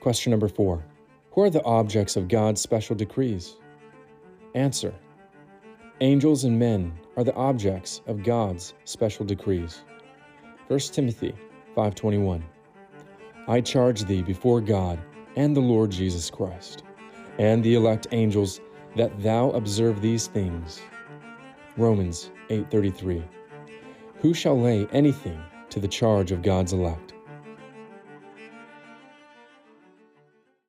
Question number four Who are the objects of God's special decrees? Answer Angels and men are the objects of God's special decrees. 1 Timothy 5:21 I charge thee before God and the Lord Jesus Christ and the elect angels that thou observe these things. Romans 8:33 Who shall lay anything to the charge of God's elect?